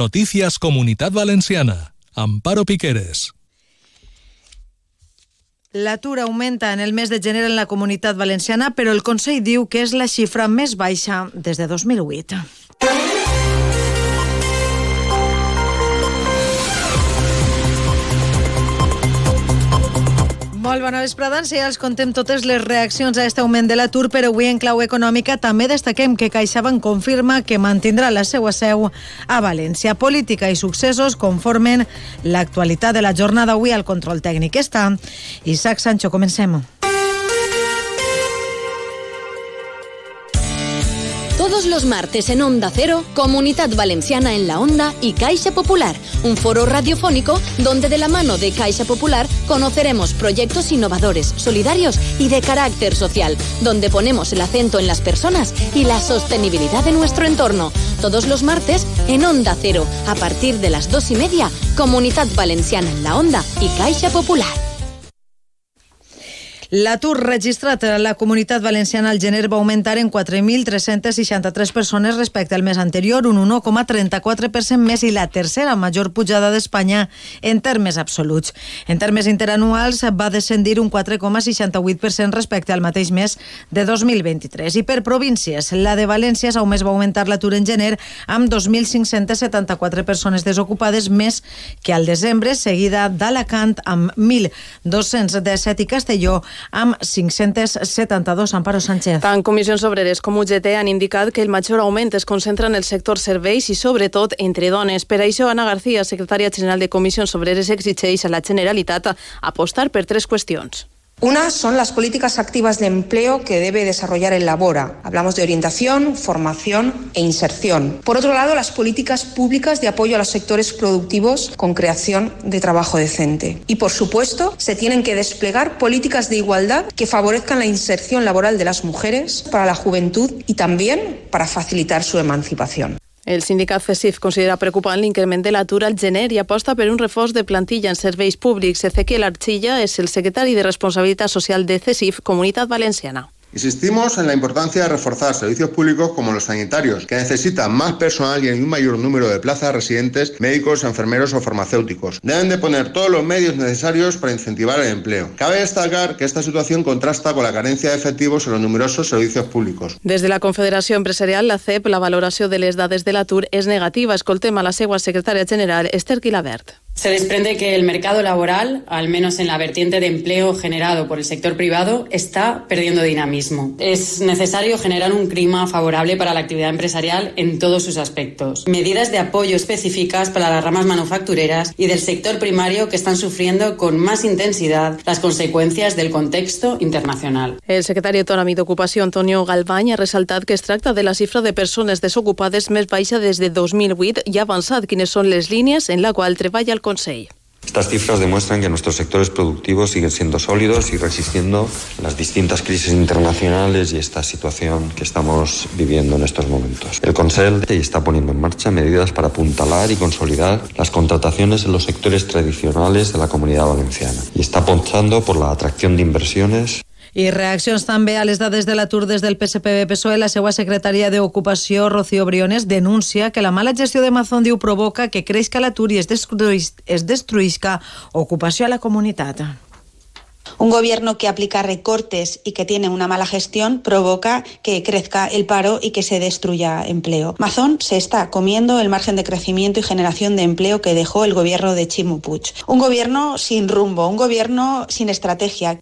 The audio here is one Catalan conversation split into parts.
Noticias Comunitat Valenciana. Amparo Piqueres. L'atur augmenta en el mes de gener en la comunitat valenciana, però el Consell diu que és la xifra més baixa des de 2008. Molt bona vesprada, ja els contem totes les reaccions a aquest augment de l'atur, però avui en clau econòmica també destaquem que CaixaBank confirma que mantindrà la seva seu a València. Política i successos conformen l'actualitat de la jornada avui al control tècnic. Està Isaac Sancho, comencem. Todos los martes en Onda Cero, Comunidad Valenciana en la Onda y Caixa Popular, un foro radiofónico donde de la mano de Caixa Popular conoceremos proyectos innovadores, solidarios y de carácter social, donde ponemos el acento en las personas y la sostenibilidad de nuestro entorno. Todos los martes en Onda Cero, a partir de las dos y media, Comunidad Valenciana en la Onda y Caixa Popular. L'atur registrat a la comunitat valenciana al gener va augmentar en 4.363 persones respecte al mes anterior, un 1,34% més i la tercera major pujada d'Espanya en termes absoluts. En termes interanuals va descendir un 4,68% respecte al mateix mes de 2023. I per províncies, la de València és on més va augmentar l'atur en gener amb 2.574 persones desocupades més que al desembre, seguida d'Alacant amb 1.217 i Castelló amb 572. Amparo Sánchez. Tant Comissions Obreres com UGT han indicat que el major augment es concentra en el sector serveis i sobretot entre dones. Per això, Ana García, secretària general de Comissions Obreres, exigeix a la Generalitat apostar per tres qüestions. Una son las políticas activas de empleo que debe desarrollar el Labora. Hablamos de orientación, formación e inserción. Por otro lado, las políticas públicas de apoyo a los sectores productivos con creación de trabajo decente. Y, por supuesto, se tienen que desplegar políticas de igualdad que favorezcan la inserción laboral de las mujeres, para la juventud y también para facilitar su emancipación. El sindicat FESIF considera preocupant l'increment de l'atur al gener i aposta per un reforç de plantilla en serveis públics. Ezequiel Archilla és el secretari de Responsabilitat Social de CESIF, Comunitat Valenciana. Insistimos en la importancia de reforzar servicios públicos como los sanitarios, que necesitan más personal y un mayor número de plazas residentes, médicos, enfermeros o farmacéuticos. Deben de poner todos los medios necesarios para incentivar el empleo. Cabe destacar que esta situación contrasta con la carencia de efectivos en los numerosos servicios públicos. Des de la Confederació Empresarial, la CEP, la valoració de les dades de l'atur és negativa. Escoltem a la seva secretària general, Esther Quilabert. Se desprende que el mercado laboral, al menos en la vertiente de empleo generado por el sector privado, está perdiendo dinamismo. Es necesario generar un clima favorable para la actividad empresarial en todos sus aspectos. Medidas de apoyo específicas para las ramas manufactureras y del sector primario que están sufriendo con más intensidad las consecuencias del contexto internacional. El secretari autonòmic d'Ocupació, Antonio Galbany, ha ressaltat que es tracta de la xifra de persones desocupades més baixa des de 2008 i ha avançat quines són les línies en la qual treballa el Estas cifras demuestran que nuestros sectores productivos siguen siendo sólidos y resistiendo las distintas crisis internacionales y esta situación que estamos viviendo en estos momentos. El Consell está poniendo en marcha medidas para apuntalar y consolidar las contrataciones en los sectores tradicionales de la comunidad valenciana y está apostando por la atracción de inversiones i reaccions també a les dades de l'atur des del PSPB-PSOE. La seva secretària d'Ocupació, Rocío Briones, denuncia que la mala gestió de Mazón diu provoca que creixca l'atur i es, destruïs, es destruïsca ocupació a la comunitat. Un gobierno que aplica recortes y que tiene una mala gestión provoca que crezca el paro y que se destruya empleo. Mazón se está comiendo el margen de crecimiento y generación de empleo que dejó el gobierno de Chimo Puig. Un gobierno sin rumbo, un gobierno sin estrategia.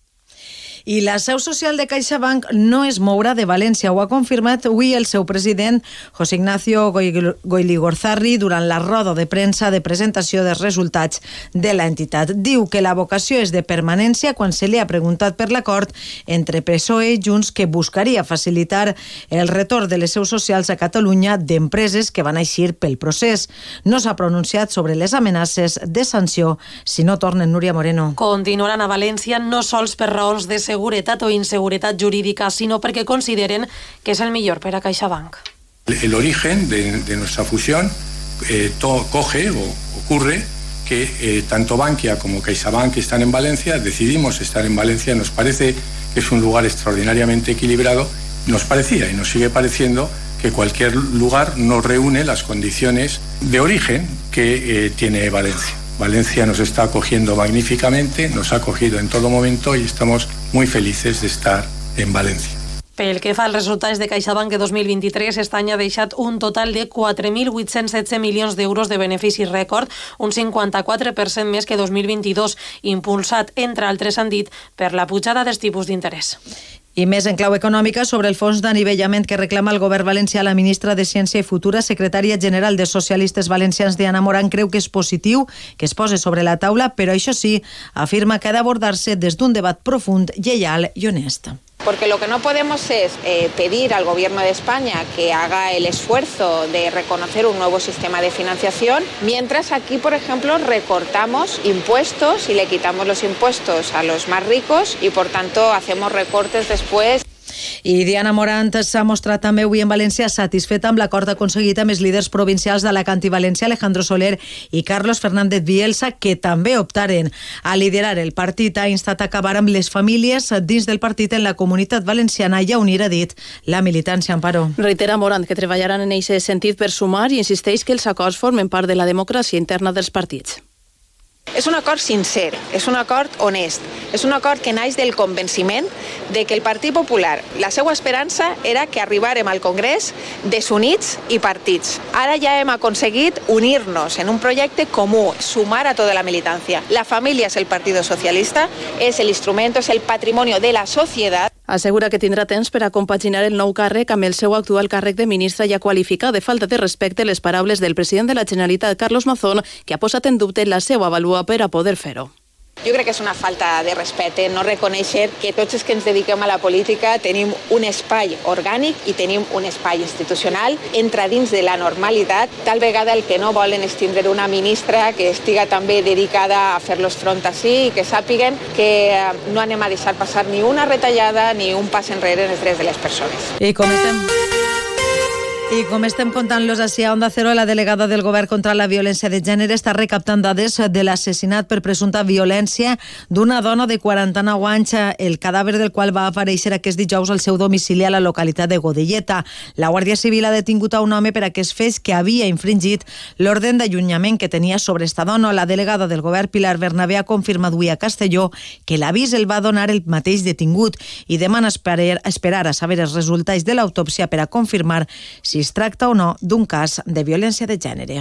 I la seu social de CaixaBank no es mourà de València. Ho ha confirmat avui el seu president, José Ignacio Goiligorzarri, durant la roda de premsa de presentació dels resultats de l'entitat. Diu que la vocació és de permanència quan se li ha preguntat per l'acord entre PSOE i Junts que buscaria facilitar el retorn de les seus socials a Catalunya d'empreses que van eixir pel procés. No s'ha pronunciat sobre les amenaces de sanció si no tornen Núria Moreno. Continuaran a València no sols per raons de seguretat seguretat o inseguretat jurídica, sinó perquè consideren que és el millor per a CaixaBank. El origen de, de nuestra fusión eh, to, coge o ocurre que eh, tanto Bankia como CaixaBank están en Valencia, decidimos estar en Valencia, nos parece que es un lugar extraordinariamente equilibrado, nos parecía y nos sigue pareciendo que cualquier lugar no reúne las condiciones de origen que eh, tiene Valencia. Valencia nos está acogiendo magníficamente, nos ha acogido en todo momento y estamos muy felices de estar en Valencia. Pel que fa als resultats de CaixaBank de 2023, aquest any ha deixat un total de 4.816 milions d'euros de benefici rècord, un 54% més que 2022, impulsat, entre altres han dit, per la pujada dels tipus d'interès. I més en clau econòmica sobre el fons d'anivellament que reclama el govern valencià la ministra de Ciència i Futura, secretària general de Socialistes Valencians Diana Moran, creu que és positiu que es pose sobre la taula, però això sí, afirma que ha d'abordar-se des d'un debat profund, lleial i honest. Porque lo que no podemos es eh, pedir al Gobierno de España que haga el esfuerzo de reconocer un nuevo sistema de financiación, mientras aquí, por ejemplo, recortamos impuestos y le quitamos los impuestos a los más ricos y, por tanto, hacemos recortes después. I Diana Morant s'ha mostrat també avui en València satisfeta amb l'acord aconseguit amb els líders provincials d'Alacant i València, Alejandro Soler i Carlos Fernández Bielsa, que també optaren a liderar el partit. Ha instat a acabar amb les famílies dins del partit en la comunitat valenciana i a unir, ha dit, la militància. Amparo. Reitera Morant que treballaran en aquest sentit per sumar i insisteix que els acords formen part de la democràcia interna dels partits. És un acord sincer, és un acord honest, és un acord que naix del convenciment de que el Partit Popular, la seva esperança era que arribarem al Congrés desunits i partits. Ara ja hem aconseguit unir-nos en un projecte comú, sumar a tota la militància. La família és el Partit Socialista, és l'instrument, és el patrimoni de la societat Assegura que tindrà temps per a compaginar el nou càrrec amb el seu actual càrrec de ministra i a qualificar de falta de respecte les paraules del president de la Generalitat, Carlos Mazón, que ha posat en dubte la seva avalua per a poder fer-ho. Jo crec que és una falta de respecte no reconèixer que tots els que ens dediquem a la política tenim un espai orgànic i tenim un espai institucional. Entra dins de la normalitat. Tal vegada el que no volen és tindre una ministra que estiga també dedicada a fer-los front així i que sàpiguen que eh, no anem a deixar passar ni una retallada ni un pas enrere en els drets de les persones. I com estem i com estem contant-los així a Onda Cero, la delegada del Govern contra la Violència de Gènere està recaptant dades de l'assassinat per presumpta violència d'una dona de 49 anys, el cadàver del qual va aparèixer aquest dijous al seu domicili a la localitat de Godelleta. La Guàrdia Civil ha detingut a un home per aquest fes que havia infringit l'ordre d'allunyament que tenia sobre esta dona. La delegada del Govern, Pilar Bernabé, ha confirmat avui a Castelló que l'avís el va donar el mateix detingut i demana esperar a saber els resultats de l'autòpsia per a confirmar si si es tracta o no d'un cas de violència de gènere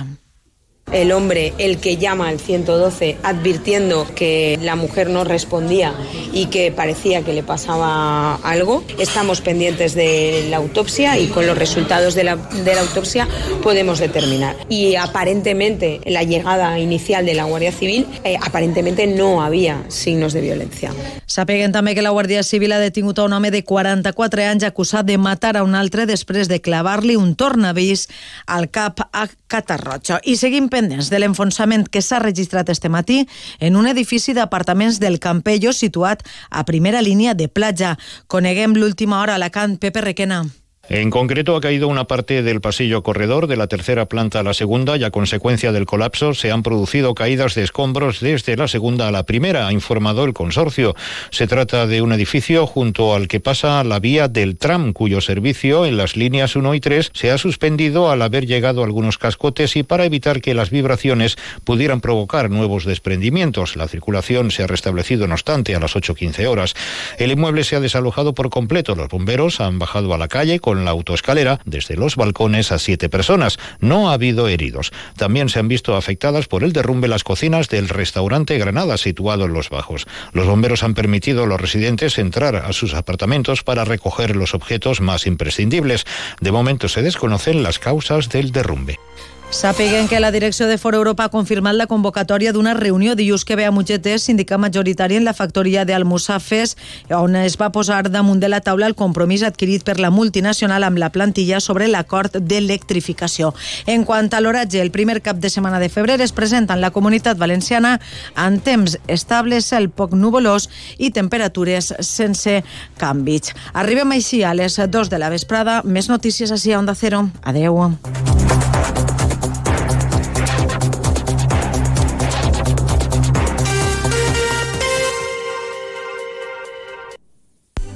el hombre el que llama al 112 advirtiendo que la mujer no respondía y que parecía que le pasaba algo. Estamos pendientes de la autopsia y con los resultados de la, de la autopsia podemos determinar. Y aparentemente, en la llegada inicial de la Guardia Civil, eh, aparentemente no había signos de violencia. Sapeguen també que la Guàrdia Civil ha detingut un home de 44 anys acusat de matar a un altre després de clavar-li un tornavís al cap a Catarroja. I seguim pendents de l'enfonsament que s'ha registrat este matí en un edifici d'apartaments del Campello situat a primera línia de platja. Coneguem l'última hora a Alacant. Pepe Requena. En concreto, ha caído una parte del pasillo corredor de la tercera planta a la segunda y a consecuencia del colapso se han producido caídas de escombros desde la segunda a la primera, ha informado el consorcio. Se trata de un edificio junto al que pasa la vía del tram, cuyo servicio en las líneas 1 y 3 se ha suspendido al haber llegado algunos cascotes y para evitar que las vibraciones pudieran provocar nuevos desprendimientos. La circulación se ha restablecido, no obstante, a las 8.15 horas. El inmueble se ha desalojado por completo. Los bomberos han bajado a la calle con la autoescalera desde los balcones a siete personas. No ha habido heridos. También se han visto afectadas por el derrumbe las cocinas del restaurante Granada situado en los bajos. Los bomberos han permitido a los residentes entrar a sus apartamentos para recoger los objetos más imprescindibles. De momento se desconocen las causas del derrumbe. Sàpiguen que la direcció de Fora Europa ha confirmat la convocatòria d'una reunió dilluns que ve a Mugetes, sindicat majoritari en la factoria d'Almussafes, on es va posar damunt de la taula el compromís adquirit per la multinacional amb la plantilla sobre l'acord d'electrificació. En quant a l'oratge, el primer cap de setmana de febrer es presenta en la comunitat valenciana en temps estables, el poc nuvolós i temperatures sense canvis. Arribem així a les 2 de la vesprada. Més notícies així a Onda Cero. Adeu.